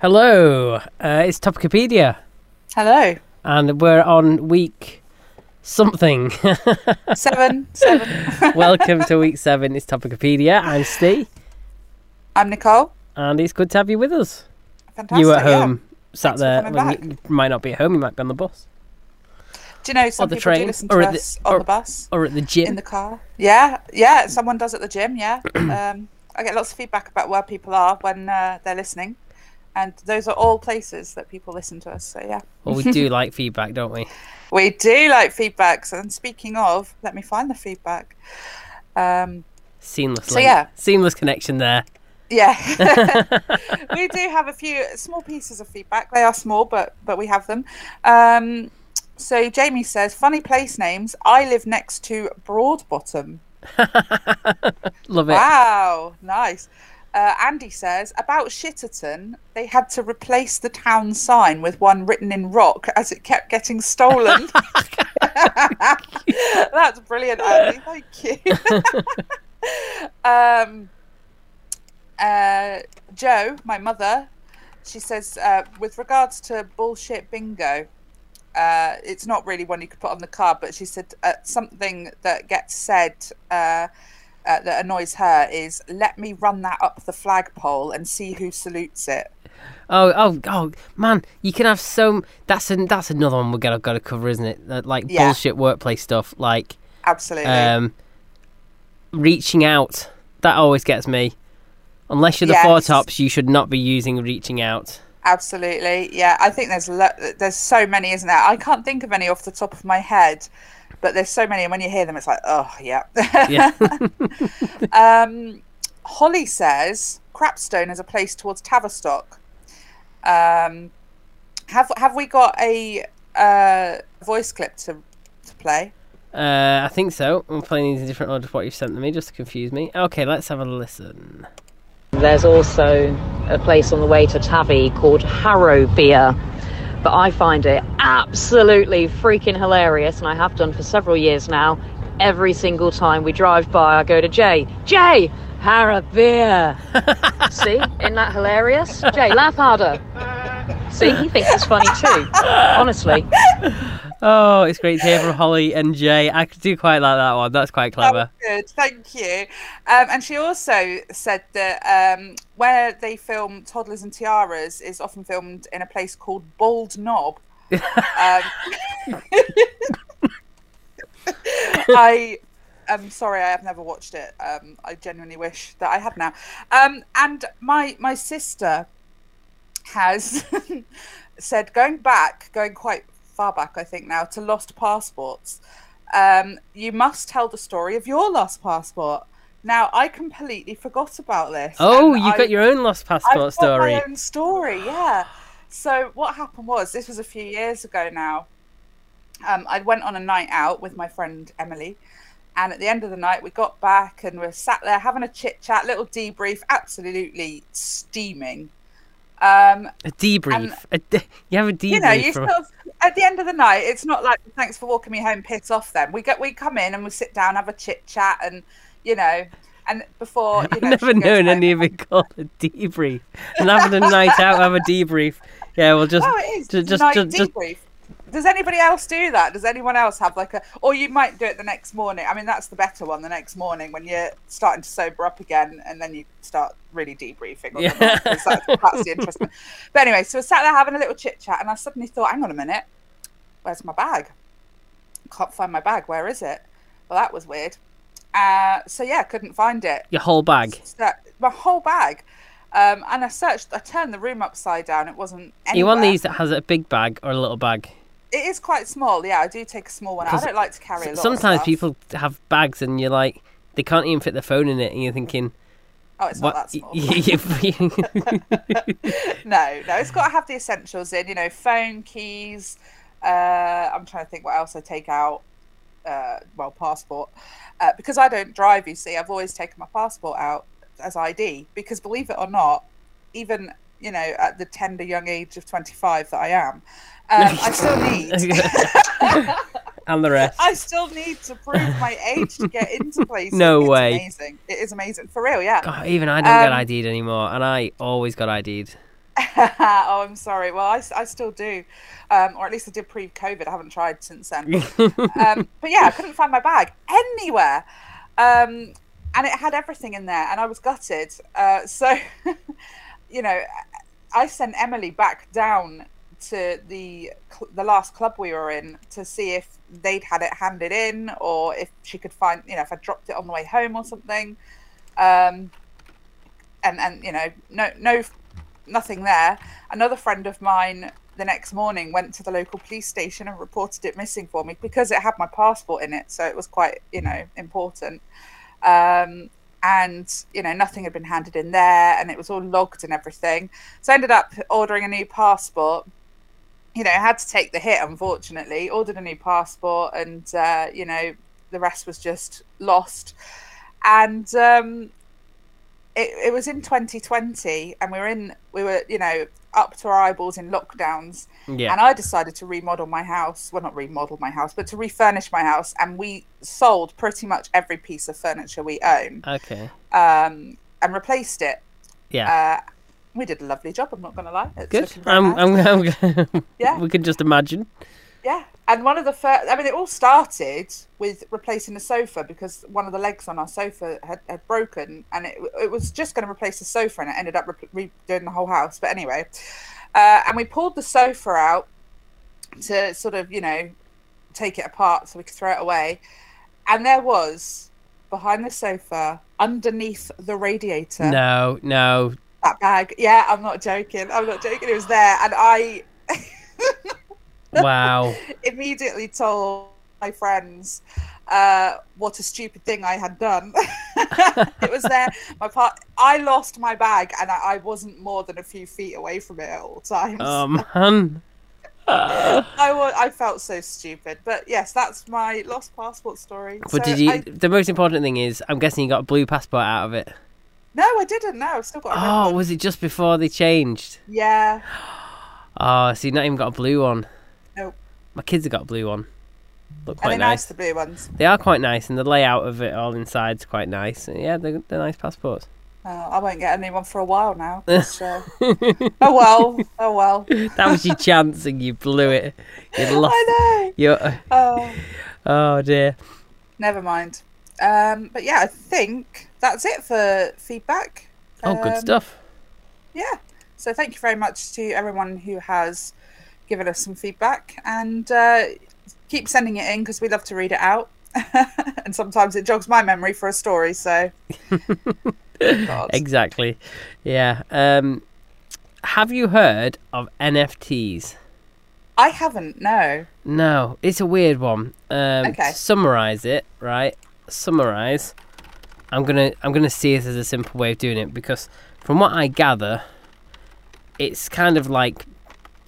Hello, uh, it's Topicopedia, Hello. and we're on week something. Seven. Seven. Welcome to week seven. It's Topicopedia. I'm Steve, I'm Nicole. and it's good to have you with us. Fantastic. you at yeah. home, sat Thanks there. coming well, back. you might not be at home. You might be on the bus Do you know some the people train, do listen to or at the- us on or- the bus, or at the gym. in the car? Yeah, yeah. Someone does at the gym. Yeah. um, I get lots of feedback about where people are when uh, they're listening, and those are all places that people listen to us. So yeah, Well, we do like feedback, don't we? we do like feedbacks. And speaking of, let me find the feedback. Um, Seamless. So, link. yeah. seamless connection there. Yeah, we do have a few small pieces of feedback. They are small, but but we have them. Um, so Jamie says, "Funny place names. I live next to Broadbottom. Love it. Wow, nice." Uh, Andy says about Shitterton, they had to replace the town sign with one written in rock as it kept getting stolen. That's brilliant, Andy. Thank you. um, uh, Joe, my mother, she says, uh, with regards to bullshit bingo, uh, it's not really one you could put on the card, but she said uh, something that gets said uh, that annoys her is, let me run that up the flagpole and see who salutes it. Oh, oh, oh, man! You can have so. That's an, that's another one we're gonna gotta cover, isn't it? Like Yeah. bullshit workplace stuff, like Absolutely. um, reaching out. That always gets me. Unless you're the four tops, you should not be using reaching out. Absolutely, yeah. I think there's lo- there's so many, isn't there? I can't think of any off the top of my head, but there's so many, and when you hear them, it's like, oh yeah. Yeah. um, Holly says Crapstone is a place towards Tavistock. Um, have have we got a uh, voice clip to to play? uh, I think so. I'm playing these in different order to what you've sent to me, just to confuse me. Okay, let's have a listen. There's also a place on the way to Tavi called Harrow Beer. But I find it absolutely freaking hilarious, and I have done for several years now. Every single time we drive by, I go to Jay, Jay, Harrow Beer. See, isn't that hilarious? Jay, laugh harder. See, he thinks it's funny too. Honestly. Oh, it's great to hear from Holly and Jay. I do quite like that one. That's quite That clever. was good, thank you. Um, and she also said that um, where they film Toddlers and Tiaras is often filmed in a place called Bald Knob. um, I am sorry, I have never watched it. Um, I genuinely wish that I had now. Um, and my my sister has said going back, going quite far back, I think now to lost passports. Um, you must tell the story of your lost passport. Now I completely forgot about this. Oh, you've got your own lost passport story. my own story, yeah. So what happened was this was a few years ago now. Um, I went on a night out with my friend Emily, and at the end of the night we got back and we're sat there having a chit chat, little debrief, absolutely steaming. Um, A debrief. A de- you have a debrief. you know, you from- sort of at the end of the night, it's not like thanks for walking me home, piss off. Then we get we come in and we sit down, have a chit chat, and you know, and before you I've know, never she goes known any of it called a debrief. And having a night out, have a debrief. Yeah, well, just, Oh, it is. ju- It's a just, just, just, debrief. Does anybody else do that? Does anyone else have like a, or you might do it the next morning? I mean, that's the better one. The next morning when you're starting to sober up again, and then you start really debriefing. On Yeah. the that's, that's the interesting. But anyway, so I sat there having a little chit chat, and I suddenly thought, hang on a minute, where's my bag? Can't find my bag. Where is it? Well, that was weird. Uh, so yeah, couldn't find it. your whole bag. So- my whole bag. Um, and I searched. I turned the room upside down. It wasn't. Anywhere. You want these that has a big bag or a little bag? It is quite small. Yeah, I do take a small one. I don't like to carry a lot. Sometimes people have bags and you're like, they can't even fit the phone in it, and you're thinking, Oh, it's what? not that small. no, no, it's got to have the essentials in. You know, phone, keys. Uh, I'm trying to think what else I take out. Uh, well, passport. Uh, because I don't drive, you see, I've always taken my passport out as ID. Because believe it or not, even you know, at the tender young age of 25 that I am, um, I still need. and the rest. I still need to prove my age to get into places. No it's way. Amazing. It is amazing for real. Yeah. God, even I don't get Um, ID'd anymore, and I always got ID'd. oh, I'm sorry. Well, I, I still do, um, or at least I did pre-COVID. I haven't tried since then. um, but yeah, I couldn't find my bag anywhere, um, and it had everything in there, and I was gutted. Uh, so, you know, I sent Emily back down to the the last club we were in to see if they'd had it handed in or if she could find, you know, if I dropped it on the way home or something. Um, and and you know, no no nothing there. Another friend of mine the next morning went to the local police station and reported it missing for me because it had my passport in it, so it was quite you know important. Um, and you know nothing had been handed in there, and it was all logged and everything. So I ended up ordering a new passport. You know, had to take the hit, unfortunately. Ordered a new passport, and uh, you know the rest was just lost. And um, it, it was in 2020 and we were in we were you know up to our eyeballs in lockdowns Yeah. and i decided to remodel my house well not remodel my house but to refurnish my house and we sold pretty much every piece of furniture we own okay. um, and replaced it Yeah. uh, we did a lovely job i'm not gonna lie it's Good. I'm. I'm, I'm, Yeah. We can just imagine. Yeah, and one of the first, I mean, it all started with replacing the sofa because one of the legs on our sofa had, had broken and it, it was just going to replace the sofa and it ended up re- redoing the whole house. But anyway, uh, and we pulled the sofa out to sort of, you know, take it apart so we could throw it away. And there was behind the sofa, underneath the radiator, No, no. That bag. Yeah, I'm not joking. I'm not joking. It was there. And I. Wow. immediately told my friends uh, what a stupid thing I had done. it was there. My part. I lost my bag, and I, I wasn't more than a few feet away from it at all times. Oh man. I wa- I felt so stupid. But yes, that's my lost passport story. But So did you? I- The most important thing is, I'm guessing you got a blue passport out of it. No, I didn't. No, I've still got. A red Oh, one. was it just before they changed? Yeah. Oh, so you not even got a blue one. Nope. My kids have got a blue one. Look quite nice. nice, the blue ones? They are quite nice, and the layout of it all inside inside's quite nice. Yeah, they're, they're nice passports. Oh, I won't get a new one for a while now. uh, oh well. Oh well. That was your chance, and you blew it. You lost. I know. Oh. Oh dear. Never mind. Um, but yeah, I think that's it for feedback. Oh, good Um, stuff. Yeah. So thank you very much to everyone who has given us some feedback and uh, keep sending it in because we love to read it out. and sometimes it jogs my memory for a story. So, Exactly. Yeah. Um, have you heard of NFTs? I haven't. No. No, it's a weird one. Um, Okay. To summarize it, right? Summarize. I'm gonna I'm gonna see it as a simple way of doing it because from what I gather, it's kind of like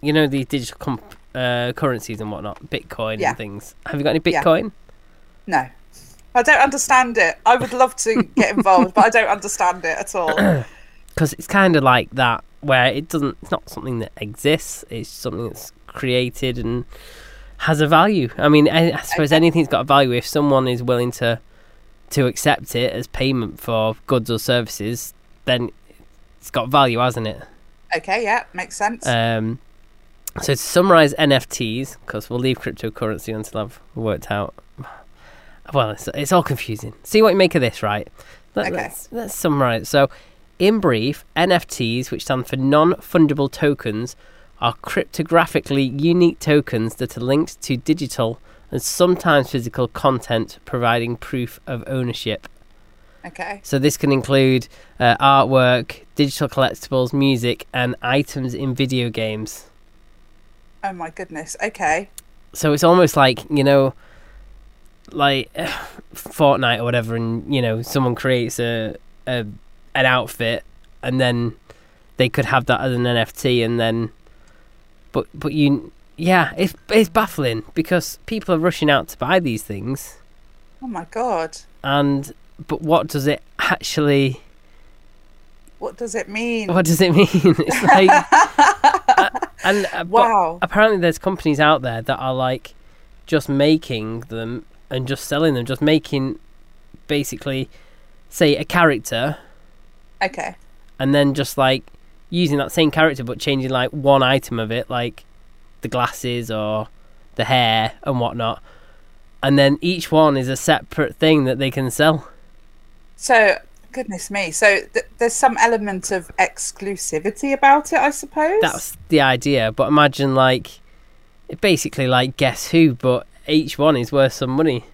you know the digital comp- uh, currencies and whatnot, Bitcoin Yeah. and things. Have you got any Yeah. Bitcoin? No. I don't understand it. I would love to get involved, but I don't understand it at all. Because it's kind of like that where it doesn't. It's not something that exists. It's something that's created and has a value. I mean, I, I suppose Okay. anything's got a value if someone is willing to to accept it as payment for goods or services. Then it's got value, hasn't it? Okay, yeah, makes sense. Um, so to summarize NFTs, because we'll leave cryptocurrency until I've worked out. Well, it's, it's all confusing. See what you make of this, right? Let, Okay. Let's, let's summarize. So, in brief, NFTs, which stand for non-fungible tokens, are cryptographically unique tokens that are linked to digital and sometimes physical content, providing proof of ownership. okay. So this can include uh, artwork, digital collectibles, music, and items in video games. Oh my goodness. Okay. So it's almost like you know, like uh, Fortnite or whatever, and you know, someone creates a, a an outfit, and then they could have that as an NFT, and then, but but you, yeah, it's it's baffling because people are rushing out to buy these things, Oh my god. and but what does it actually? What does it mean? What does it mean? it's like, uh, and uh, wow. apparently there's companies out there that are like just making them and just selling them, just making basically say a character Okay. and then just like using that same character but changing like one item of it, like the glasses or the hair and whatnot, and then each one is a separate thing that they can sell. So, goodness me. So th- there's some element of exclusivity about it, I suppose. That's the idea. But imagine like it basically like Guess Who, but each one is worth some money,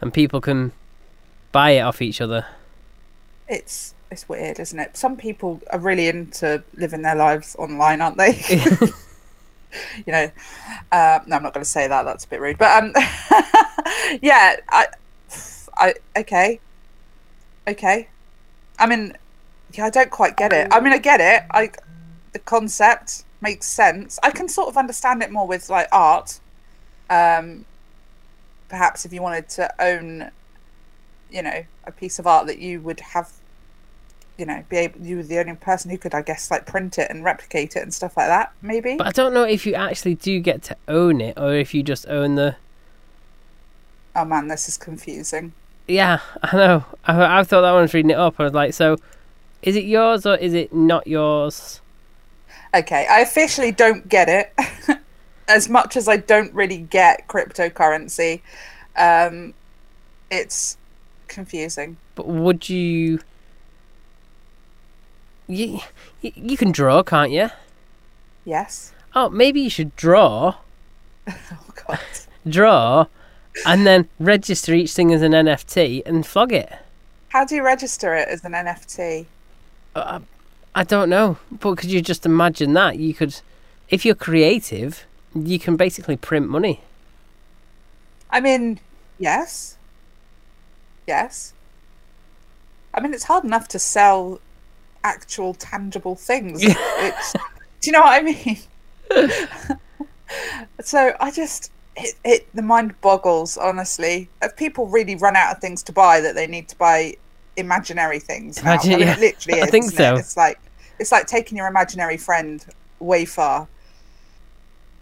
and people can buy it off each other. It's it's weird, isn't it? Some people are really into living their lives online, aren't they? you know, uh, no, I'm not going to say that. That's a bit rude. But um, yeah, I, I, okay, okay. I mean, yeah, I don't quite get it. I mean, I get it. I, the concept makes sense. I can sort of understand it more with like art. Um, perhaps if you wanted to own, you know, a piece of art that you would have you know, be able you were the only person who could, I guess, like print it and replicate it and stuff like that. Maybe. But I don't know if you actually do get to own it or if you just own the. Oh man, this is confusing. Yeah, I know. I, I thought that one was reading it up. I was like, so is it yours or is it not yours? Okay, I officially don't get it. as much as I don't really get cryptocurrency, um, it's confusing. But would you? You, you you can draw, can't you? Yes. Oh, maybe you should draw, Oh god. draw, and then register each thing as an NFT and flog it. How do you register it as an NFT? Uh, I don't know, but could you just imagine that? You could, if you're creative, you can basically print money. I mean, yes. Yes. I mean, it's hard enough to sell actual tangible things. it's, do you know what I mean? so I just, it, it, the mind boggles, honestly. If people really run out of things to buy, that they need to buy imaginary things. Now. Imagine- I mean, yeah. it literally I think so. It? It's like, it's like taking your imaginary friend way far.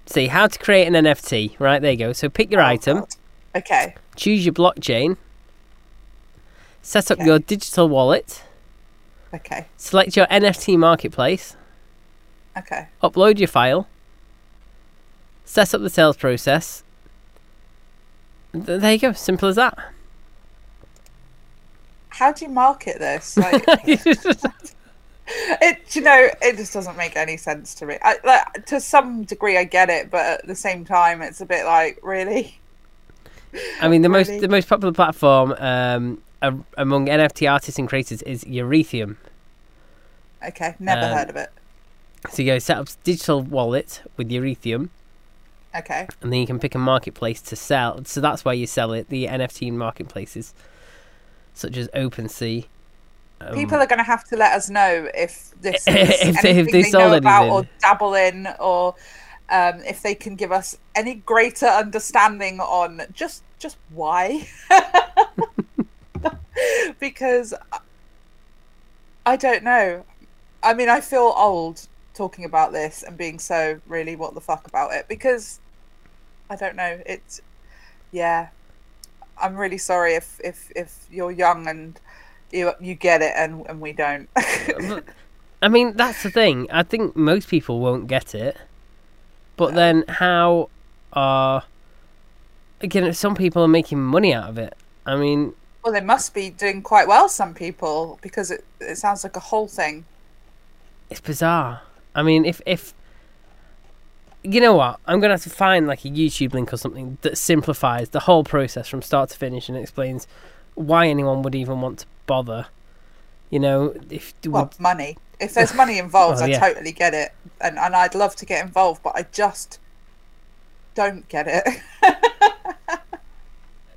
See how to create an NFT. Right there you go. So pick your Oh, item, God. Okay. choose your blockchain, set up Okay. your digital wallet, Okay. select your NFT marketplace, Okay. upload your file, set up the sales process. Th- There you go. Simple as that. How do you market this? Like, it you know it just doesn't make any sense to me I, like, to some degree i get it but at the same time it's a bit like really I mean, the most the most popular platform um, a- among NFT artists and creators is Ethereum. okay never Um, heard of it So you go set up digital wallet with Ethereum, okay and then you can pick a marketplace to sell. So that's where you sell it. The NFT marketplaces, such as OpenSea. Um, people are going to have to let us know if this is If they- if they they, sold know about anything. or dabble in or um, if they can give us any greater understanding on just just why because I- don't know. I mean, I feel old talking about this and being so really what the fuck about it because I don't know. It's yeah. I'm really sorry if if if you're young and you you get it and and we don't. I mean, that's the thing. I think most people won't get it. But then, how are again? Some people are making money out of it. I mean, well, they must be doing quite well. Some people because it it sounds like a whole thing. it's bizarre. I mean, if if you know what, I'm gonna have to find like a YouTube link or something that simplifies the whole process from start to finish and explains why anyone would even want to bother. You know, if Well, money. If there's money involved, I yeah. totally get it, and and I'd love to get involved, but I just don't get it.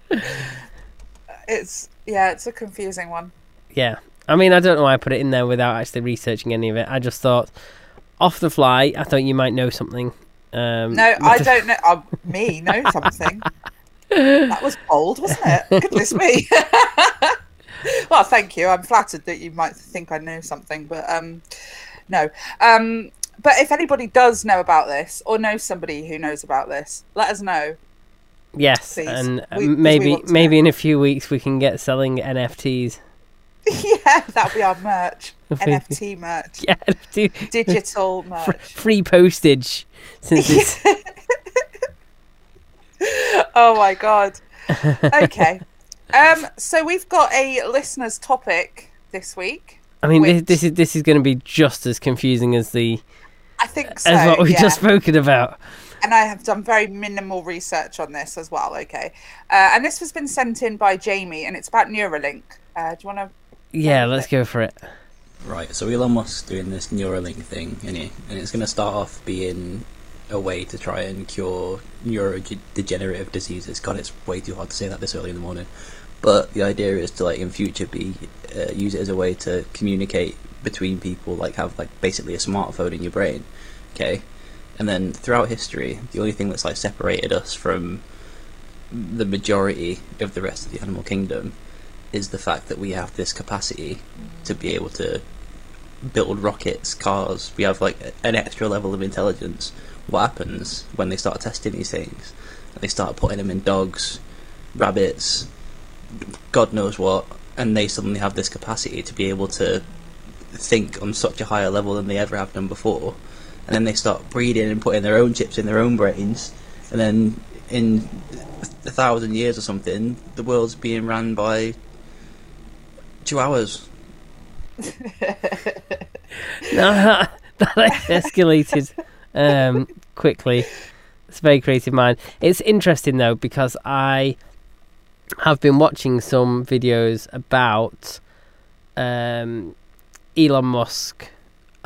it's yeah, it's a confusing one. Yeah. I mean, I don't know why I put it in there without actually researching any of it. I just thought, off the fly, I thought you might know something. Um, No, I don't know. Uh, me know something. that was bold, wasn't it? Goodness me. well, thank you. I'm flattered that you might think I know something, but um, no. Um, but if anybody does know about this or knows somebody who knows about this, let us know. Yes, Please. and We- maybe maybe in a few weeks we can get selling NFTs. yeah, that'll be our merch. NFT merch. Yeah, do- Digital merch. free postage since it's Oh my god. Okay. Um, so we've got a listener's topic this week. I mean, this, Which- this is this is going to be just as confusing as the I think so. as what we've yeah. just spoken about. And I have done very minimal research on this as well. Okay, uh, and this has been sent in by Jamie, and it's about Neuralink. Uh, do you want to? Yeah, let's go for it. Right, so Elon Musk's doing this Neuralink thing, isn't he? And it's going to start off being a way to try and cure neurodegenerative diseases. God, it's way too hard to say that this early in the morning. But the idea is to, like, in future, be uh, use it as a way to communicate between people, like have like basically a smartphone in your brain. Okay, and then throughout history, the only thing that's like separated us from the majority of the rest of the animal kingdom is the fact that we have this capacity to be able to build rockets, cars. We have like an extra level of intelligence. What happens when they start testing these things? And they start putting them in dogs, rabbits, God knows what, and they suddenly have this capacity to be able to think on such a higher level than they ever have done before. And then they start breeding and putting their own chips in their own brains, and then in a thousand years or something, the world's being ran by chihuahuas. No, that, that escalated um, quickly. It's a very creative mind. It's interesting though because I have been watching some videos about um, Elon Musk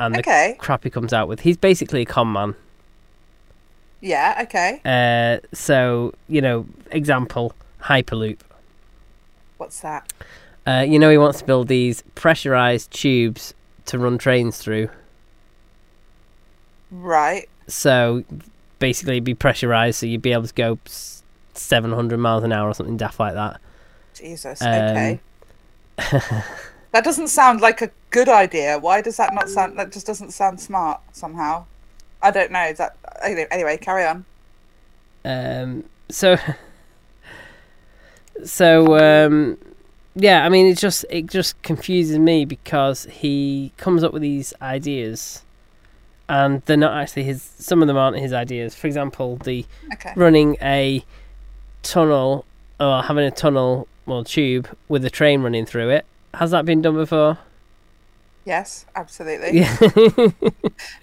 and the Okay. crap he comes out with. He's basically a con man. Yeah. Okay. Uh, so you know, example Hyperloop. What's that? Uh, you know, he wants to build these pressurized tubes to run trains through. Right. So basically, it'd be pressurized, so you'd be able to go s- 700 miles an hour or something daft like that. Jesus. Um, okay. that doesn't sound like a good idea. Why does that not sound? That just doesn't sound smart somehow. I don't know. Is that anyway? anyway carry on. Um, so, so um, yeah, I mean, it just it just confuses me because he comes up with these ideas, and they're not actually his. Some of them aren't his ideas. For example, the Okay. running a tunnel or having a tunnel well tube with a train running through it. Has that been done before? Yes. Absolutely. Yeah.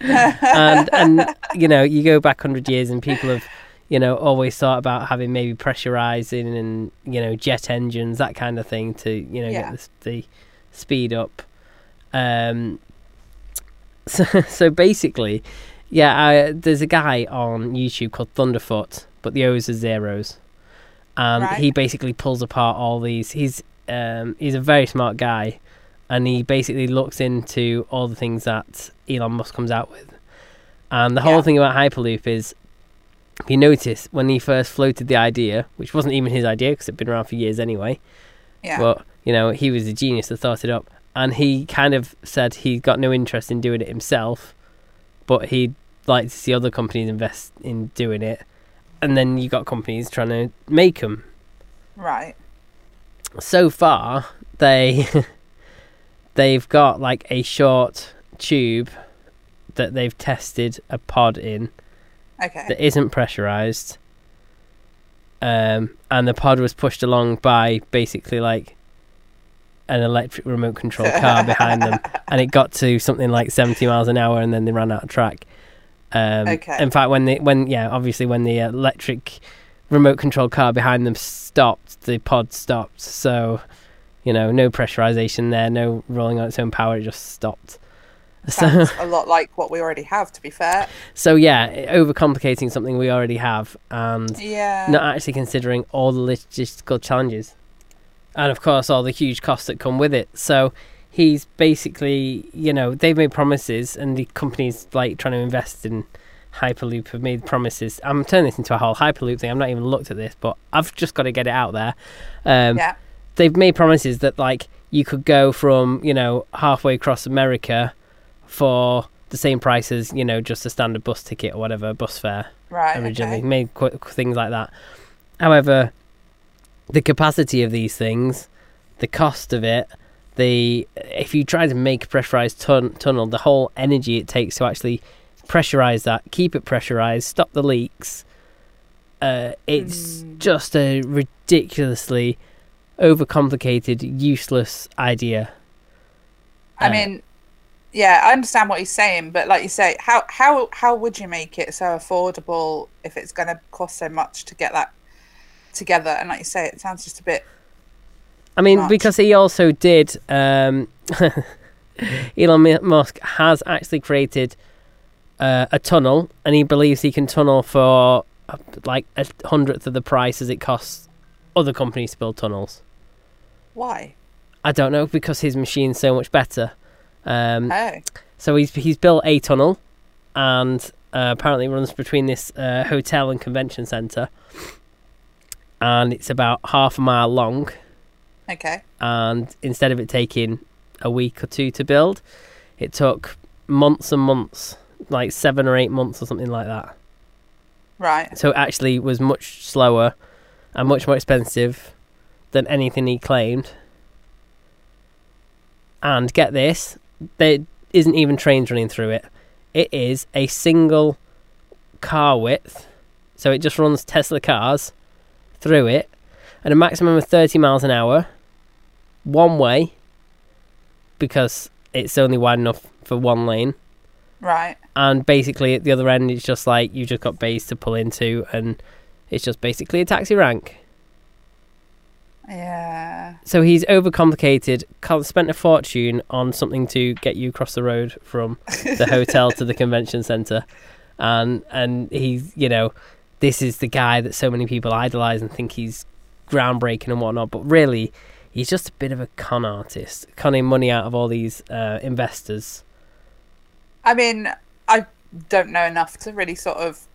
and and you know, you go back hundred years and people have, you know, always thought about having maybe pressurizing and you know jet engines that kind of thing to you know Yeah. get the, the speed up. Um. So so basically, yeah, I, there's a guy on YouTube called Thunderfoot, but the O's are zeros, and Right. he basically pulls apart all these. He's um he's a very smart guy, and he basically looks into all the things that Elon Musk comes out with. And the whole Yeah. thing about Hyperloop is, if you notice, when he first floated the idea, which wasn't even his idea because it'd been around for years anyway, yeah. but you know he was a genius that thought it up, and he kind of said he got no interest in doing it himself, but he'd like to see other companies invest in doing it, and then you got companies trying to make them. right. So far, they they've got like a short tube that they've tested a pod in Okay. that isn't pressurized. Um, and the pod was pushed along by basically like an electric remote control car behind them, and it got to something like seventy miles an hour, and then they ran out of track. Um, Okay. In fact, when the when yeah, obviously when the electric remote control car behind them stopped, the pod stopped. So, you know, no pressurization there, no rolling on its own power. It just stopped. So, Sounds a lot like what we already have. To be fair. so yeah, overcomplicating something we already have, and Yeah. not actually considering all the logistical challenges and of course all the huge costs that come with it so he's basically you know they've made promises and the company's like trying to invest in hyperloop have made promises i'm turning this into a whole hyperloop thing i've not even looked at this but i've just got to get it out there um, Yeah. they've made promises that like you could go from you know halfway across america for the same price as you know just a standard bus ticket or whatever bus fare Right. originally Okay. made qu- things like that. However, the capacity of these things, the cost of it, the if you try to make a pressurized tun- tunnel, the whole energy it takes to actually pressurize that, keep it pressurized, stop the leaks. Uh, it's Mm. just a ridiculously overcomplicated, useless idea. I Uh, mean, yeah, I understand what he's saying, but like you say, how how how would you make it so affordable if it's going to cost so much to get that together? And like you say, it sounds just a bit. I mean, much. because he also did. Um, Elon Musk has actually created uh, a tunnel, and he believes he can tunnel for like a hundredth of the price as it costs other companies to build tunnels. Why? I don't know because his machine's so much better. Um, Oh, so he's he's built a tunnel, and uh, apparently runs between this uh, hotel and convention center, and it's about half a mile long. okay. and instead of it taking a week or two to build, it took months and months, like seven or eight months or something like that. Right. So it actually was much slower and much more expensive than anything he claimed. And get this, there isn't even trains running through it. It is a single car width, so it just runs Tesla cars through it at a maximum of 30 miles an hour, one way, because it's only wide enough for one lane Right. and basically at the other end it's just like you've just got bays to pull into and it's just basically a taxi rank Yeah. so he's overcomplicated spent a fortune on something to get you across the road from the hotel to the convention center and and he's you know this is the guy that so many people idolize and think he's groundbreaking and whatnot but really he's just a bit of a con artist conning money out of all these uh, investors I mean, I don't know enough to really sort of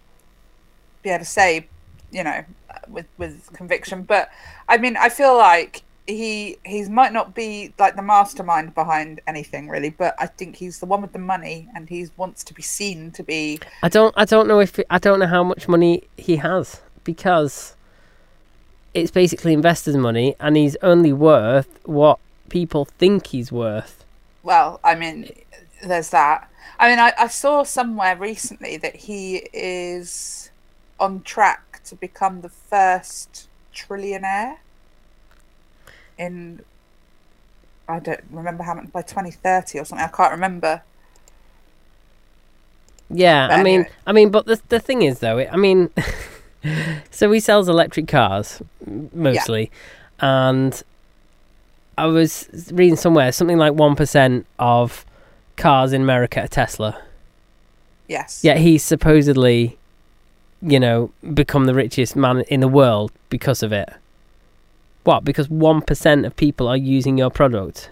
be able to say, you know, with with conviction. But I mean, I feel like he he's might not be like the mastermind behind anything really, but I think he's the one with the money, and he wants to be seen to be. I don't I don't know if I don't know how much money he has because it's basically investors' money and he's only worth what people think he's worth. Well, I mean, there's that. I mean, I, I saw somewhere recently that he is on track to become the first trillionaire in I don't remember how much by 2030 or something. I can't remember. Yeah, But I mean anyway. I mean but the the thing is though, I mean so he sells electric cars mostly and I was reading somewhere something like 1% of cars in America are Tesla. Yes. Yet he's supposedly, you know, become the richest man in the world because of it. What? Because 1% of people are using your product.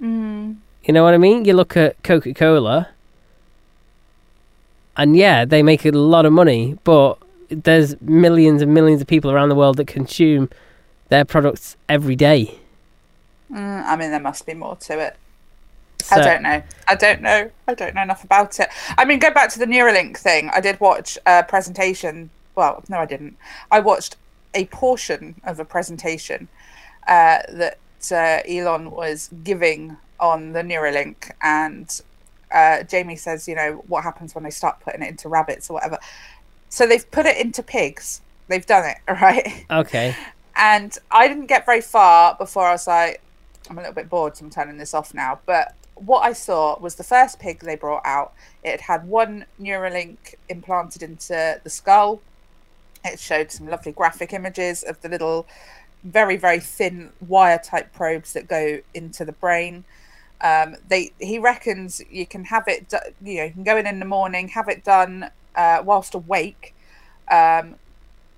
Mm. You know what I mean? You look at Coca Cola, and yeah, they make a lot of money, but there's millions and millions of people around the world that consume their products every day. Mm, I mean, there must be more to it. So, I don't know. I don't know. I don't know enough about it. I mean, go back to the Neuralink thing. I did watch a presentation. Well, no, I didn't. I watched a portion of a presentation uh, that uh, Elon was giving on the Neuralink, and uh, Jamie says, you know, what happens when they start putting it into rabbits or whatever. So they've put it into pigs. They've done it, right? Okay. And I didn't get very far before I was like, I'm a little bit bored, so I'm turning this off now. But what I saw was the first pig they brought out. It had one Neuralink implanted into the skull. It showed some lovely graphic images of the little, very very thin wire type probes that go into the brain. Um, they he reckons you can have it, you know, you can go in in the morning, have it done uh, whilst awake. Um,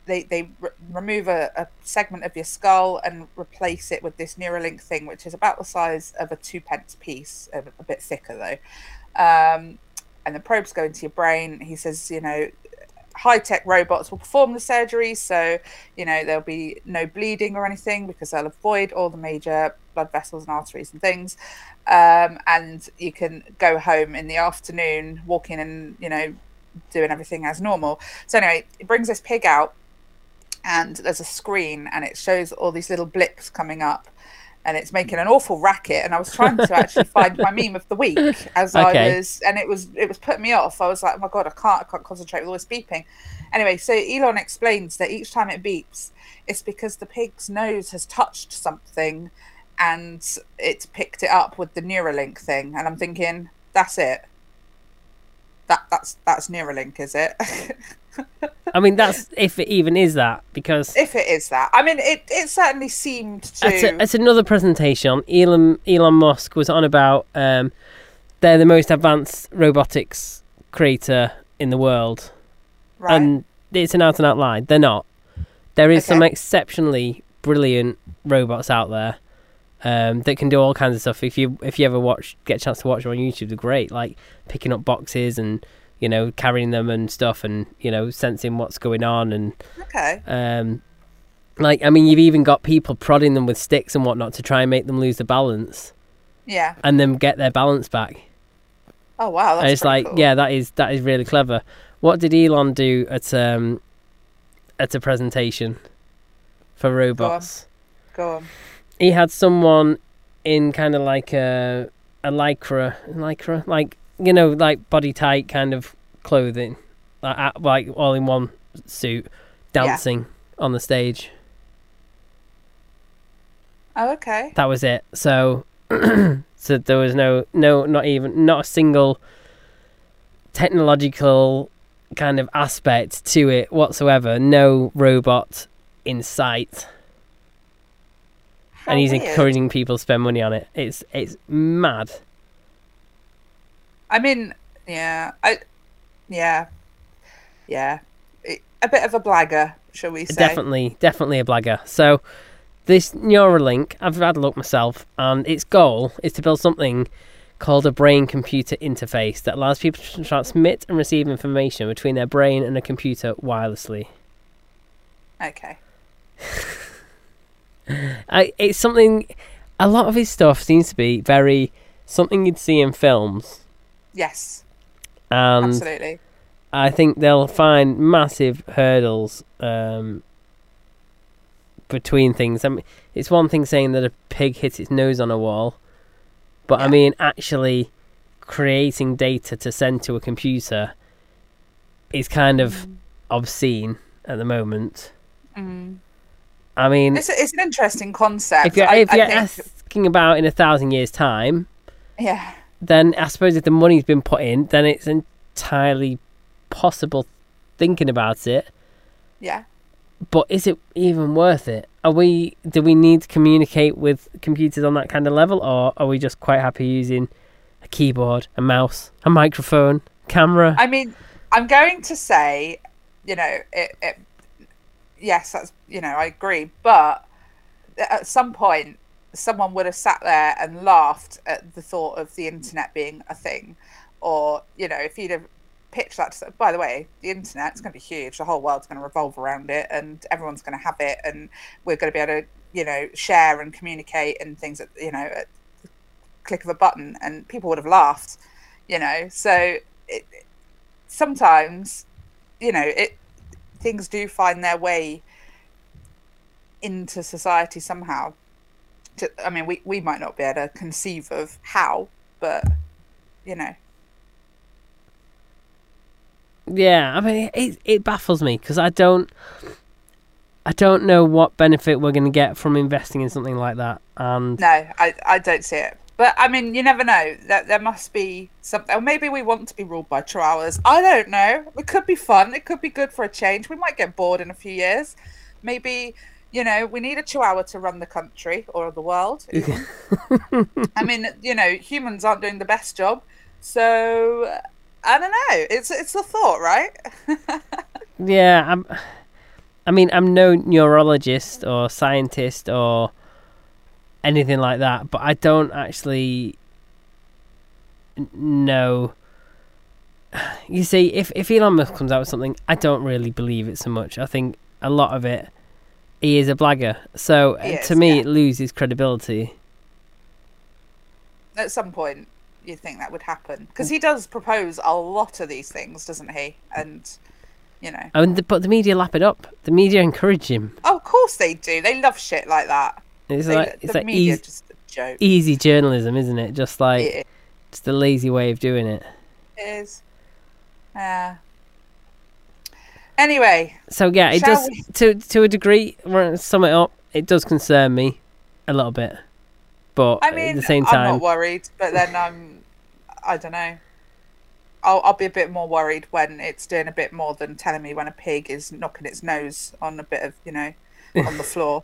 they they re- remove a, a segment of your skull and replace it with this Neuralink thing, which is about the size of a two pence piece, a, a bit thicker though. Um, and the probes go into your brain. He says, you know, high tech robots will perform the surgery, so you know there'll be no bleeding or anything because they'll avoid all the major blood vessels and arteries and things. Um, and you can go home in the afternoon, walking and you know doing everything as normal. So anyway, it brings this pig out and there's a screen and it shows all these little blips coming up and it's making an awful racket. And I was trying to actually find my meme of the week as Okay. I was, and it was it was putting me off. I was like, oh my god, I can't I can't concentrate with all this beeping. Anyway, so Elon explains that each time it beeps, it's because the pig's nose has touched something, and it's picked it up with the Neuralink thing. And I'm thinking, that's it. That that's that's Neuralink, is it? I mean, that's if it even is that, because if it is that, I mean, it it certainly seemed to. it's, a, it's another presentation. Elon Elon Musk was on about um, they're the most advanced robotics creator in the world, right. and it's an out and out lie. They're not. There is some exceptionally brilliant robots out there um, that can do all kinds of stuff. If you if you ever watch, get a chance to watch them on YouTube, they're great. Like picking up boxes and you know carrying them and stuff, and you know sensing what's going on and okay. um, like I mean, you've even got people prodding them with sticks and whatnot to try and make them lose the balance Yeah. and then get their balance back. Oh wow. That's and it's like, cool. yeah, that is that is really clever. What did Elon do at um at a presentation for robots? Go on. He had someone in kind of like a a lycra, lycra, like you know, like body tight kind of clothing, like, uh, like all in one suit, dancing on the stage. Oh okay. That was it. So, so there was no, no, not even, not a single technological kind of aspect to it whatsoever. No robot in sight, How and he's weird. encouraging people to spend money on it. It's it's mad. I mean, yeah, I, yeah, yeah, a bit of a blagger, shall we say? Definitely, definitely a blagger. So, this Neuralink, I've had a look myself, and its goal is to build something called a brain computer interface that allows people to transmit and receive information between their brain and a computer wirelessly. Okay. I, it's something, a lot of his stuff seems to be very something you'd see in films, Yes. and absolutely. I think they'll find massive hurdles um, between things. I mean, it's one thing saying that a pig hits its nose on a wall, but I mean actually creating data to send to a computer is kind of obscene at the moment. Mm. I mean, It's, it's an interesting concept. if you're I, if you're think, asking about in a thousand years' time, yeah, then I suppose if the money's been put in, then it's entirely possible thinking about it. yeah. But is it even worth it? Are we do we need to communicate with computers on that kind of level or are we just quite happy using a keyboard, a mouse, a microphone, camera? I mean, I'm going to say, you know, it, it. Yes, that's you know, I agree, but at some point, someone would have sat there and laughed at the thought of the internet being a thing, or you know, if you'd have pitched that. To, by the way, the internet's going to be huge. The whole world's going to revolve around it, and everyone's going to have it, and we're going to be able to, you know, share and communicate and things. At you know, at the click of a button, and people would have laughed. You know, so it, sometimes, you know, it things do find their way into society somehow. To, I mean, we, we might not be able to conceive of how, but you know, yeah, I mean it it baffles me because I don't I don't know what benefit we're going to get from investing in something like that and no, I, I don't see it. But I mean, you never know. That there must be something. Or maybe we want to be ruled by chihuahuas. I don't know. It could be fun. It could be good for a change. We might get bored in a few years. Maybe you know we need a chihuahua to run the country or the world. I mean, you know, humans aren't doing the best job, so I don't know. It's it's a thought, right? Yeah, I'm. I mean, I'm no neurologist or scientist or anything like that, but I don't actually know. You see, if if Elon Musk comes out with something, I don't really believe it so much. I think a lot of it, he is a blagger. So uh, is, to me, yeah. it loses credibility. At some point, you'd think that would happen because he does propose a lot of these things, doesn't he? And you know, And the, but the media lap it up. The media encourage him. oh, of course they do. They love shit like that. It's They- like the it's like easy, just a joke. easy journalism, isn't it? Just like It just a lazy way of doing it. is. Yeah. Anyway, So yeah, it does we- to to a degree. Sum it up. It does concern me a little bit, but I mean, at the same time, I'm not worried, but then I'm, I don't know. I'll, I'll be a bit more worried when it's doing a bit more than telling me when a pig is knocking its nose on a bit of, you know, on the floor.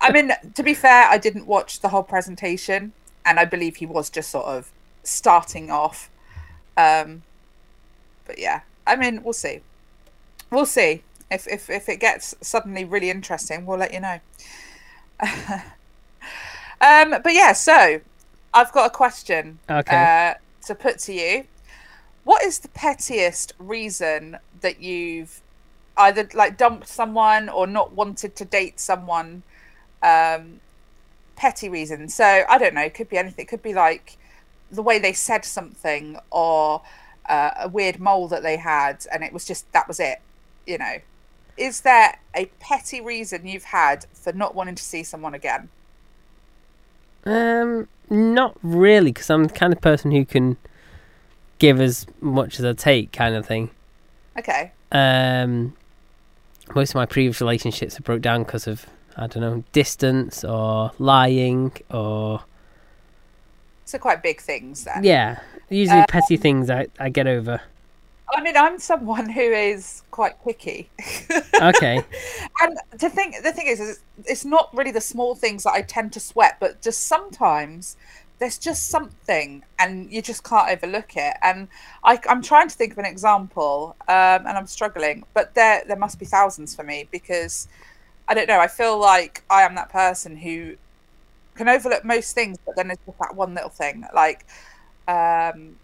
I mean, to be fair, I didn't watch the whole presentation, and I believe he was just sort of starting off. Um, but yeah, I mean, we'll see. We'll see. If, if, if it gets suddenly really interesting, we'll let you know. um, but yeah, so I've got a question okay. uh, to put to you. What is the pettiest reason that you've either like dumped someone or not wanted to date someone? Um, petty reason. So I don't know. It could be anything. It could be like the way they said something or uh, a weird mole that they had, and it was just that was it. You know, is there a petty reason you've had for not wanting to see someone again? Um, not really, because I'm the kind of person who can give as much as I take, kind of thing. Okay. Um, most of my previous relationships have broke down because of I don't know distance or lying or So quite big things then. yeah, usually Um, petty things I I get over. I mean, I'm someone who is quite picky. Okay, and to think, the thing is, is, it's not really the small things that I tend to sweat, but just sometimes there's just something, and you just can't overlook it. And I, I'm trying to think of an example, um, and I'm struggling, but there, there must be thousands for me because I don't know. I feel like I am that person who can overlook most things, but then there's just that one little thing, like. Um,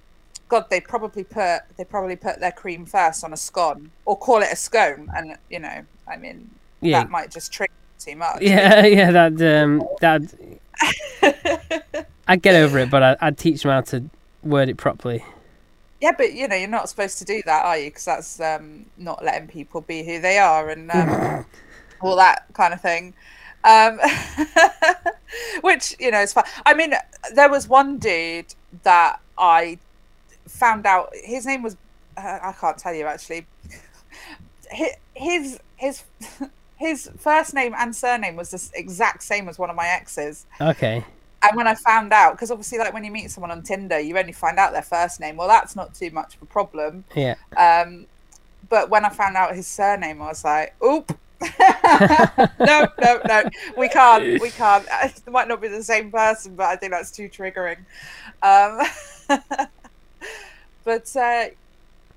God, they probably put they probably put their cream first on a scone or call it a scone, and you know, I mean, yeah, that might just trick too much. yeah, yeah. That um, that I'd get over it, but I, I'd teach them how to word it properly. yeah, but you know, you're not supposed to do that, are you? Because that's um, not letting people be who they are and um, all that kind of thing. Um, which you know is fine. I mean, there was one dude that I found out. His name was uh, I can't tell you actually. His his his first name and surname was the exact same as one of my exes. Okay, And when I found out, because obviously, like when you meet someone on Tinder, you only find out their first name. Well, that's not too much of a problem. yeah, Um, but when I found out his surname, I was like, "Oop, no, no, no, we can't, we can't." It might not be the same person, but I think that's too triggering. Um, but uh,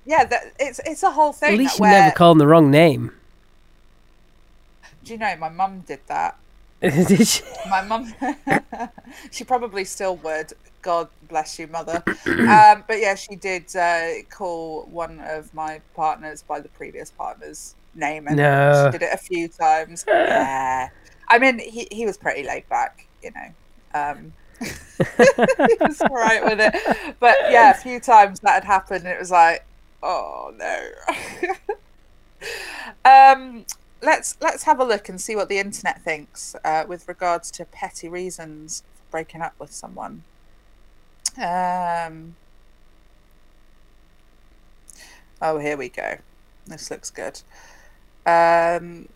yeah, that, it's it's a whole thing. at least you where, never called them the wrong name. Do you know my mum did that? Did she? My mum, she probably still would. God bless you, mother. Um, but yeah, she did uh, call one of my partners by the previous partner's name, and No. she did it a few times. Yeah, I mean, he he was pretty laid back, you know. Um, he was all right with it, but yeah, a few times that had happened, and it was like, oh no. um, let's let's have a look and see what the internet thinks uh, with regards to petty reasons for breaking up with someone. Um, oh, here we go. This looks good. Um,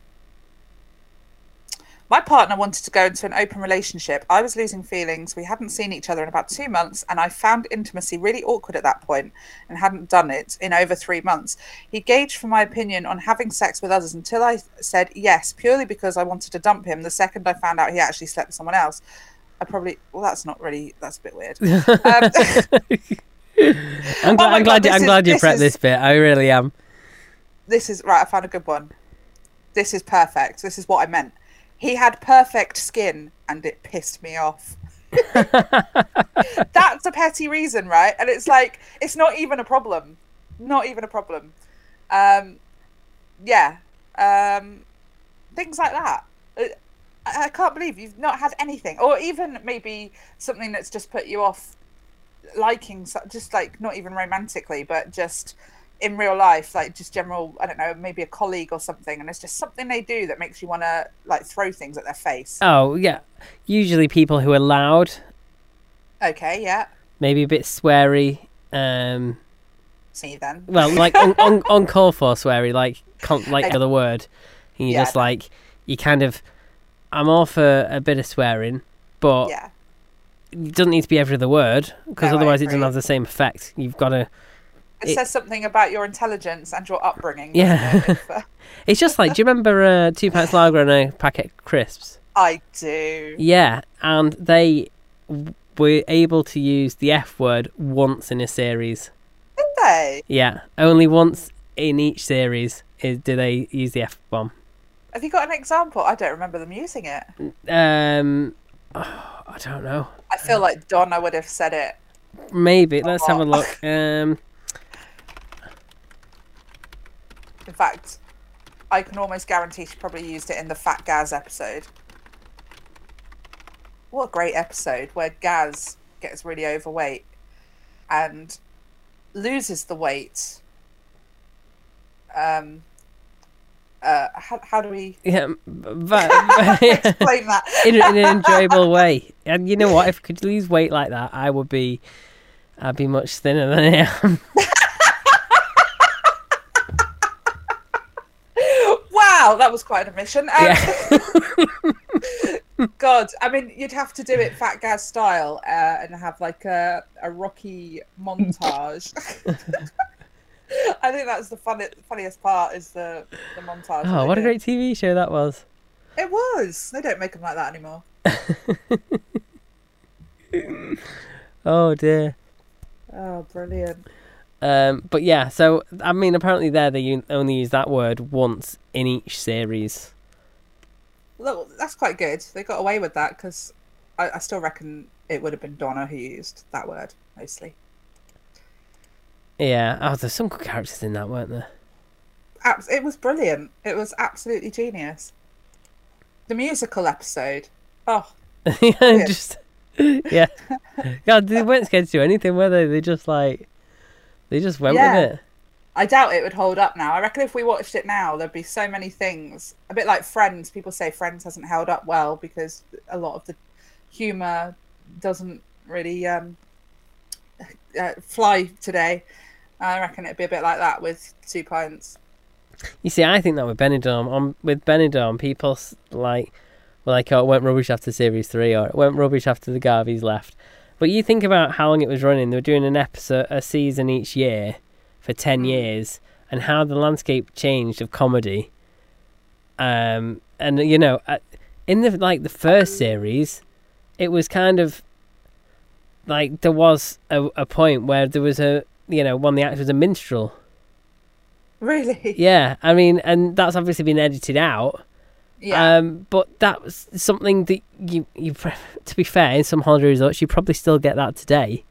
my partner wanted to go into an open relationship. I was losing feelings. We hadn't seen each other in about two months, and I found intimacy really awkward at that point and hadn't done it in over three months. He gauged for my opinion on having sex with others until I said yes, purely because I wanted to dump him. The second I found out he actually slept with someone else, I probably, well, that's not really, that's a bit weird. Um, I'm glad. my I'm God, glad. you, this I'm is- glad you prepped is- this bit. I really am. this is right. I found a good one. This is perfect. This is what I meant. He had perfect skin, and it pissed me off. That's a petty reason, right? And it's like it's not even a problem. Not even a problem. Um, yeah. Um, things like that. Uh, I I can't believe you've not had anything, or even maybe something that's just put you off liking, just like not even romantically, but just in real life, like just general, I don't know, maybe a colleague or something, and it's just something they do that makes you want to like throw things at their face. Oh yeah, usually people who are loud, Okay, yeah. maybe a bit sweary. Um, See then. well, like on un- uncalled for sweary, like con- like the other word. And you Yeah. just like you kind of. I'm all for a bit of swearing, but Yeah. it doesn't need to be every other word because No, otherwise it doesn't have the same effect. You've got to. It, It- says something about your intelligence and your upbringing. Yeah. it? Uh, It's just like, do you remember uh, two pints lager and a packet of crisps? I do. Yeah, and they w- were able to use the F word once in a series. Did they? Yeah, only once in each series is, do they use the F bomb. Have you got an example? I don't remember them using it. Um, oh, I don't know. I feel like Donna would have said it. Maybe let's have a Oh. look. Um, In fact, I can almost guarantee she probably used it in the Fat Gaz episode. What a great episode where Gaz gets really overweight and loses the weight. Um, uh, how, how do we yeah, but, in, explain that? in an enjoyable way. And you know what? If I could lose weight like that, I would be. I'd be much thinner than I am. Wow, that was quite an admission. Um, Yeah. God, I mean, you'd have to do it Fat Gaz style uh, and have like a, a rocky montage. I think that's the funny, funniest part is the, the montage. oh, what a great TV show that was. It was. They don't make them like that anymore. Oh dear. Oh, brilliant. Um, but yeah, so I mean, apparently there they u- only use that word once in each series. Look, that's quite good. They got away with that because I, I still reckon it would have been Donna who used that word mostly. Yeah. Oh, there's some good characters in that, weren't there? It was brilliant. It was absolutely genius. The musical episode. Oh, yeah, just yeah. God, they weren't scared to do anything, were they? They just like they just went Yeah. with it. I doubt it would hold up now. I reckon if we watched it now, there'd be so many things. A bit like Friends. People say Friends hasn't held up well because a lot of the humour doesn't really um, uh, fly today. I reckon it'd be a bit like that with Two Pints. You see, I think that with Benidorm, on with Benidorm, people s- like were like, "Oh, it went rubbish after series three, or it went rubbish after the Garveys left." But you think about how long it was running; they were doing an episode, a season each year for ten years, and how the landscape changed of comedy. Um, and you know, uh, in the like the first series, it was kind of like there was a, a point where there was a you know one of the actors was a minstrel. Really? Yeah, I mean, and that's obviously been edited out. Yeah. Um, but that was something that you you to be fair, in some holiday resorts, you probably still get that today.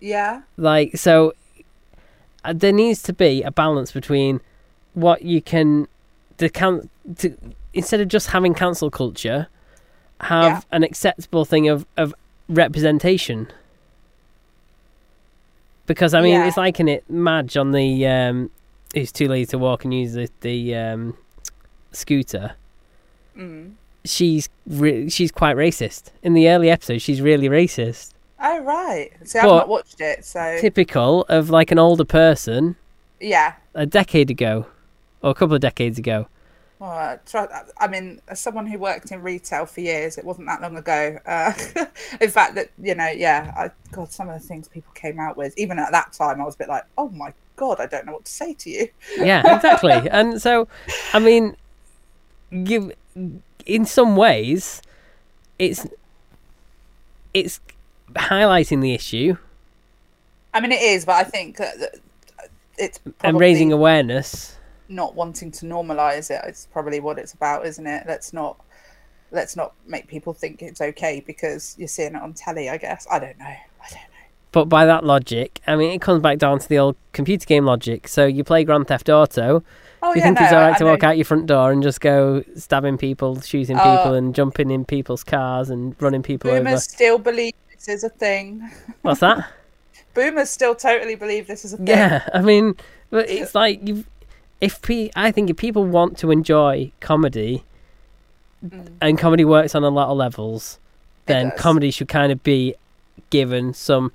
yeah. Like so, uh, there needs to be a balance between what you can the can to instead of just having cancel culture, have Yeah. an acceptable thing of of representation. Because I mean, Yeah. it's like in it Madge on the um, who's too lazy to walk and use the the um, scooter. Mm. She's re- she's quite racist. In the early episodes, she's really racist. Oh right. See, I've But- not watched it, so Typical of like an older person yeah. a decade ago, or a couple of decades ago. Well, try, I mean, as someone who worked in retail for years, it wasn't that long ago. Uh, in fact, that you know, yeah, I, God, some of the things people came out with, even at that time, I was a bit like, oh my God, I don't know what to say to you. Yeah, exactly. and so, I mean, you in some ways, it's it's highlighting the issue I mean, it is, but I think it's and raising awareness. not wanting to normalize it. It's probably what it's about, isn't it? Let's not let's not make people think it's okay because you're seeing it on telly. I guess I don't know. I don't know. But by that logic, I mean, it comes back down to the old computer game logic. So you play Grand Theft Auto. Oh Do you yeah, think no, it's alright I to walk out your front door and just go stabbing people, shooting Uh, people, and jumping in people's cars and running people over? Boomers still believe this is a thing. What's that? boomers still totally believe this is a thing. Yeah, I mean, but it's like. If pe- I think if people want to enjoy comedy, and comedy works on a lot of levels, then comedy should kind of be given some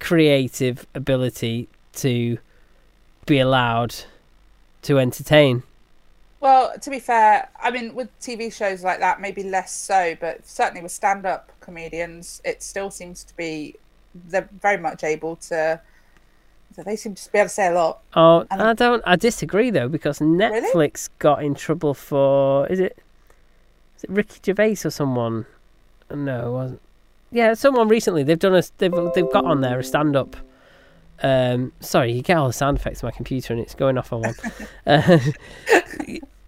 creative ability to be allowed to entertain. Well, to be fair, I mean, with TV shows like that, maybe less so, but certainly with stand-up comedians, it still seems to be they're very much able to. They seem to be able to say a lot. Oh, And- I don't. I disagree though because Netflix got in trouble for is it is it Ricky Gervais or someone? No, it wasn't. Yeah, someone recently. They've done a. They've they've got on there a stand up. Um, sorry, you get all the sound effects on my computer and it's going off on one. uh,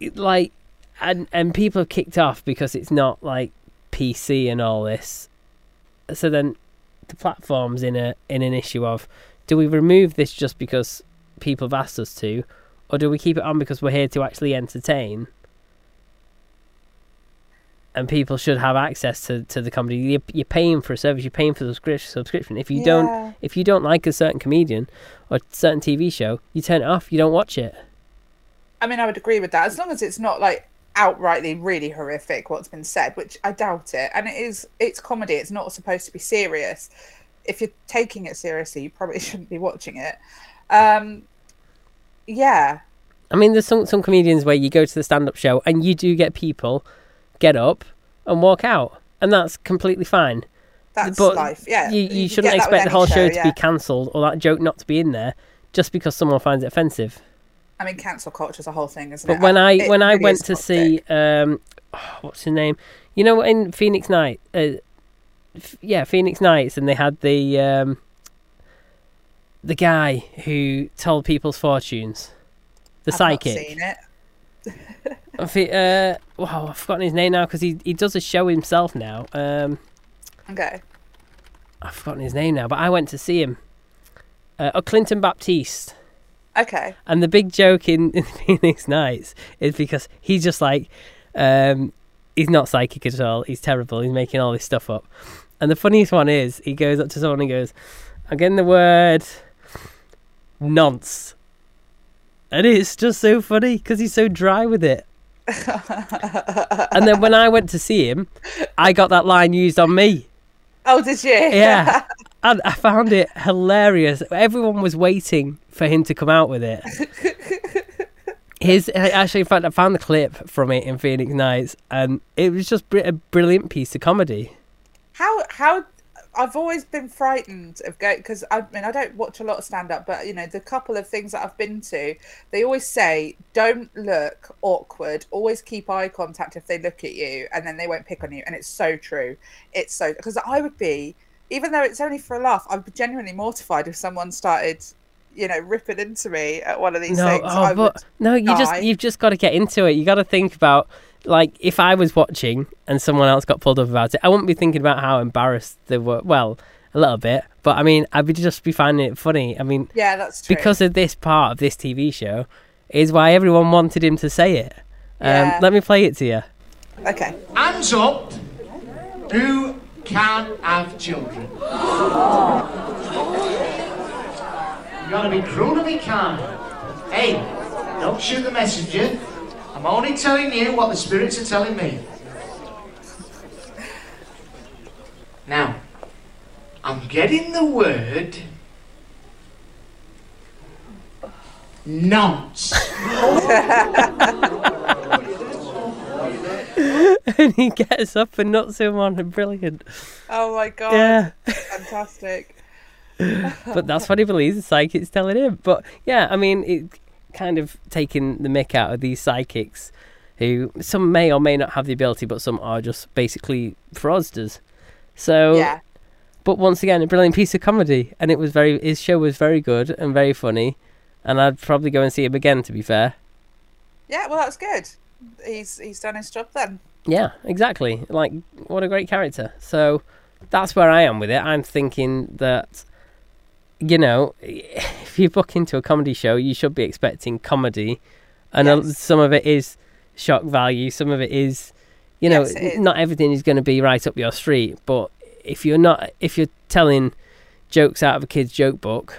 like, and and people have kicked off because it's not like PC and all this. So then, the platform's in a in an issue of do we remove this just because people have asked us to, or do we keep it on because we're here to actually entertain? And people should have access to, to the comedy. You're, you're paying for a service. You're paying for the subscri- subscription. If you Yeah. don't, if you don't like a certain comedian or certain TV show, you turn it off. You don't watch it. I mean, I would agree with that as long as it's not like outrightly really horrific what's been said, which I doubt it. And it is, it's comedy. It's not supposed to be serious. If you're taking it seriously, you probably shouldn't be watching it. Um, yeah, I mean, there's some some comedians where you go to the stand up show and you do get people get up and walk out, and that's completely fine. that's but life. Yeah, you, you, shouldn't expect the whole show, to yeah. be cancelled or that joke not to be in there just because someone finds it offensive. I mean, cancel culture is a whole thing, isn't But it? But when I when I went to see um, oh, what's his name? You know, in Phoenix Night, uh, f- yeah, Phoenix Nights, and they had the um, the guy who told people's fortunes, the I've psychic. Seen. I thi- uh, wow, I've forgotten his name now because he he does a show himself now. Um, Okay. I've forgotten his name now, but I went to see him. Uh, oh, Clinton Baptiste. Okay. And the big joke in, in Phoenix Nights is because he's just like, um, he's not psychic at all. He's terrible. He's making all this stuff up. And the funniest one is he goes up to someone and goes, I'm getting the word nonce. And it's just so funny because he's so dry with it. and then when I went to see him, I got that line used on me. Oh, did you? Yeah. And I found it hilarious. Everyone was waiting for him to come out with it. His actually, in fact, I found the clip from it in Phoenix Nights, and it was just a brilliant piece of comedy. how how I've always been frightened of going because I mean I don't watch a lot of stand up, but you know the couple of things that I've been to, they always say don't look awkward, always keep eye contact if they look at you, and then they won't pick on you, and it's so true. It's so because I would be even though it's only for a laugh, I'd be genuinely mortified if someone started. You know, ripping into me at one of these No, things. oh, but no, you die. just you've just got to get into it. You got to think about like if I was watching and someone else got pulled up about it, I wouldn't be thinking about how embarrassed they were. Well, a little bit, but I mean, I'd be just be finding it funny. I mean, Yeah, that's true. because of this part of this TV show is why everyone wanted him to say it. Um, Yeah. Let me play it to you. okay. Hands up. Who can't have children? You gotta be cruel to you can. Hey, don't shoot the messenger. I'm only telling you what the spirits are telling me. Now, I'm getting the word nonce. and he gets up and nuts him on. Brilliant. Oh my god. Yeah. Fantastic. but that's what he believes the psychic's telling him. But yeah, I mean, it kind of taking the mick out of these psychics who some may or may not have the ability, but some are just basically fraudsters. So, Yeah. but once again, a brilliant piece of comedy, and it was very. His show was very good and very funny, and I'd probably go and see him again. To be fair, Yeah, well, that's good. He's he's done his job then. yeah, exactly. Like, what a great character. So, that's where I am with it. I'm thinking that, you know, if you book into a comedy show, you should be expecting comedy, and a- some of it is shock value, some of it is, you know, Yes, not everything is going to be right up your street. But if you're not, if you're telling, jokes out of a kid's joke book,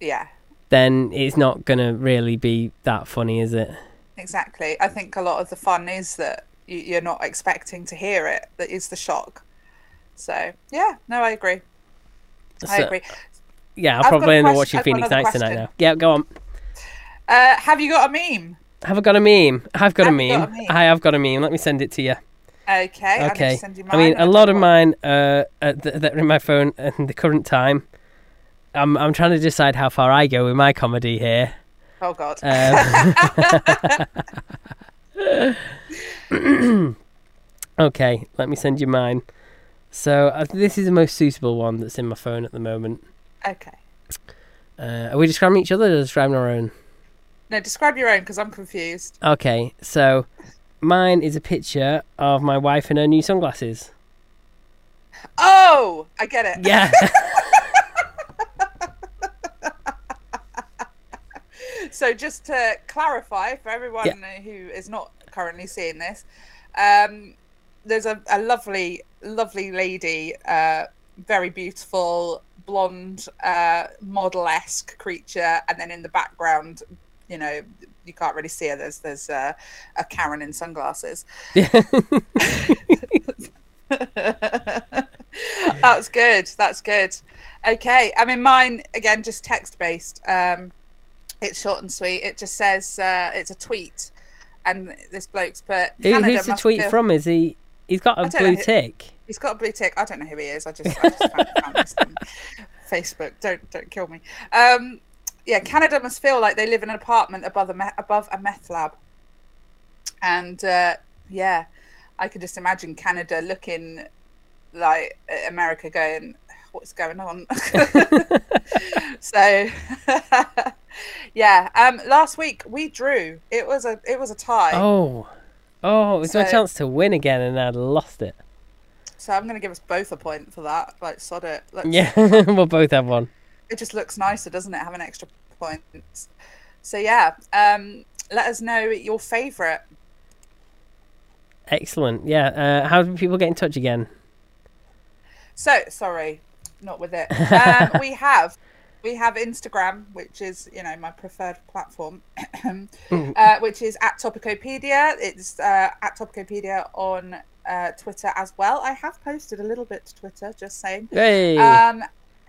Yeah, then it's not gonna really be that funny, is it? exactly. I think a lot of the fun is that you, you're not expecting to hear it. That is the shock. So yeah, no, I agree. I agree. Yeah, I'll I've probably a end up watching Phoenix Nights tonight now. Yeah, go on. Uh, have you got a meme? Have I got a meme? I've got a Have you meme. got a meme? I have got a meme. Let me send it to you. Okay. Okay. send you mine. I mean, a lot of mine uh, uh, that are in my phone at the current time. I'm I'm trying to decide how far I go with my comedy here. Oh God. Um, okay, let me send you mine. So uh, this is the most suitable one that's in my phone at the moment. Okay. Uh, are we describing each other or describing our own? No, describe your own because I'm confused. Okay, so mine is a picture of my wife in her new sunglasses. Oh, I get it. Yeah. So just to clarify for everyone Yeah. who is not currently seeing this, um, there's a, a lovely, lovely lady, uh, very beautiful, blonde, uh, model-esque creature, and then in the background, you know, you can't really see her. There's there's uh, a Karen in sunglasses. Yeah. That's good. That's good. Okay. I mean, mine again, just text based. Um, it's short and sweet. It just says uh, it's a tweet, and this bloke's put. Who, who's the tweet feel- from? Is he? He's got a blue know tick. He's got a blue tick. I don't know who he is. I just, I just found, found this on Facebook. Don't don't kill me. Um, yeah, Canada must feel like they live in an apartment above a me- above a meth lab. And uh, yeah, I could just imagine Canada looking like America, going, "What's going on?" so yeah, um, last week we drew. It was a it was a tie. Oh, oh, it was my chance to win again, and I'd lost it. So I'm going to give us both a point for that. Like, sod it. Let's, Yeah, we'll both have one. it just looks nicer, doesn't it? Having an extra points. So yeah, um, let us know your favourite. Excellent. Yeah. Uh, how do people get in touch again? So sorry, not with it. Um, we have we have Instagram, which is you know my preferred platform, uh, which is at Topicopedia. It's uh, at Topicopedia on uh, Twitter as well. I have posted a little bit to Twitter, just saying. Hey. Um,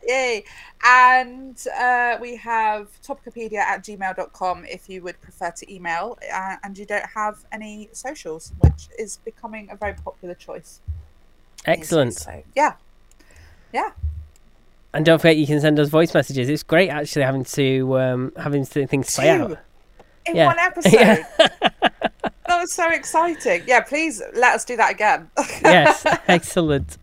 yay. And uh, we have topicopedia at gmail.com if you would prefer to email uh, and you don't have any socials, which is becoming a very popular choice. Excellent. So, yeah. Yeah. And don't forget, you can send us voice messages. It's great actually having to um, having to things play Two out. in Yeah. one episode. Yeah. That was so exciting. Yeah, please let us do that again. yes, excellent.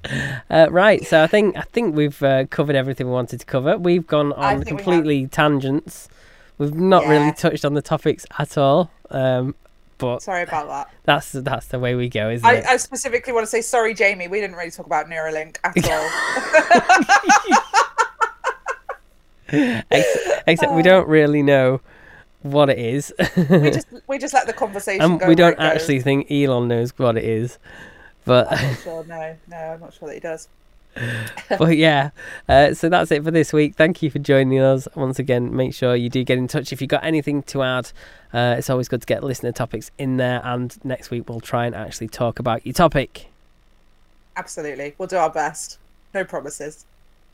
Uh, right, so I think I think we've uh, covered everything we wanted to cover. We've gone on think we completely tangents. We've not Yeah. really touched on the topics at all. Um, but Sorry about that. that's that's the way we go, isn't I, it? I specifically want to say sorry, Jamie. We didn't really talk about Neuralink at all. Ex- except we don't really know what it is, we just we just let the conversation and go. we don't it goes. actually think Elon knows what it is. But I'm not sure. No, no, I'm not sure that he does. but yeah, uh, so that's it for this week. Thank you for joining us once again. Make sure you do get in touch if you've got anything to add. Uh, it's always good to get listener topics in there, and next week we'll try and actually talk about your topic. Absolutely, we'll do our best. No promises.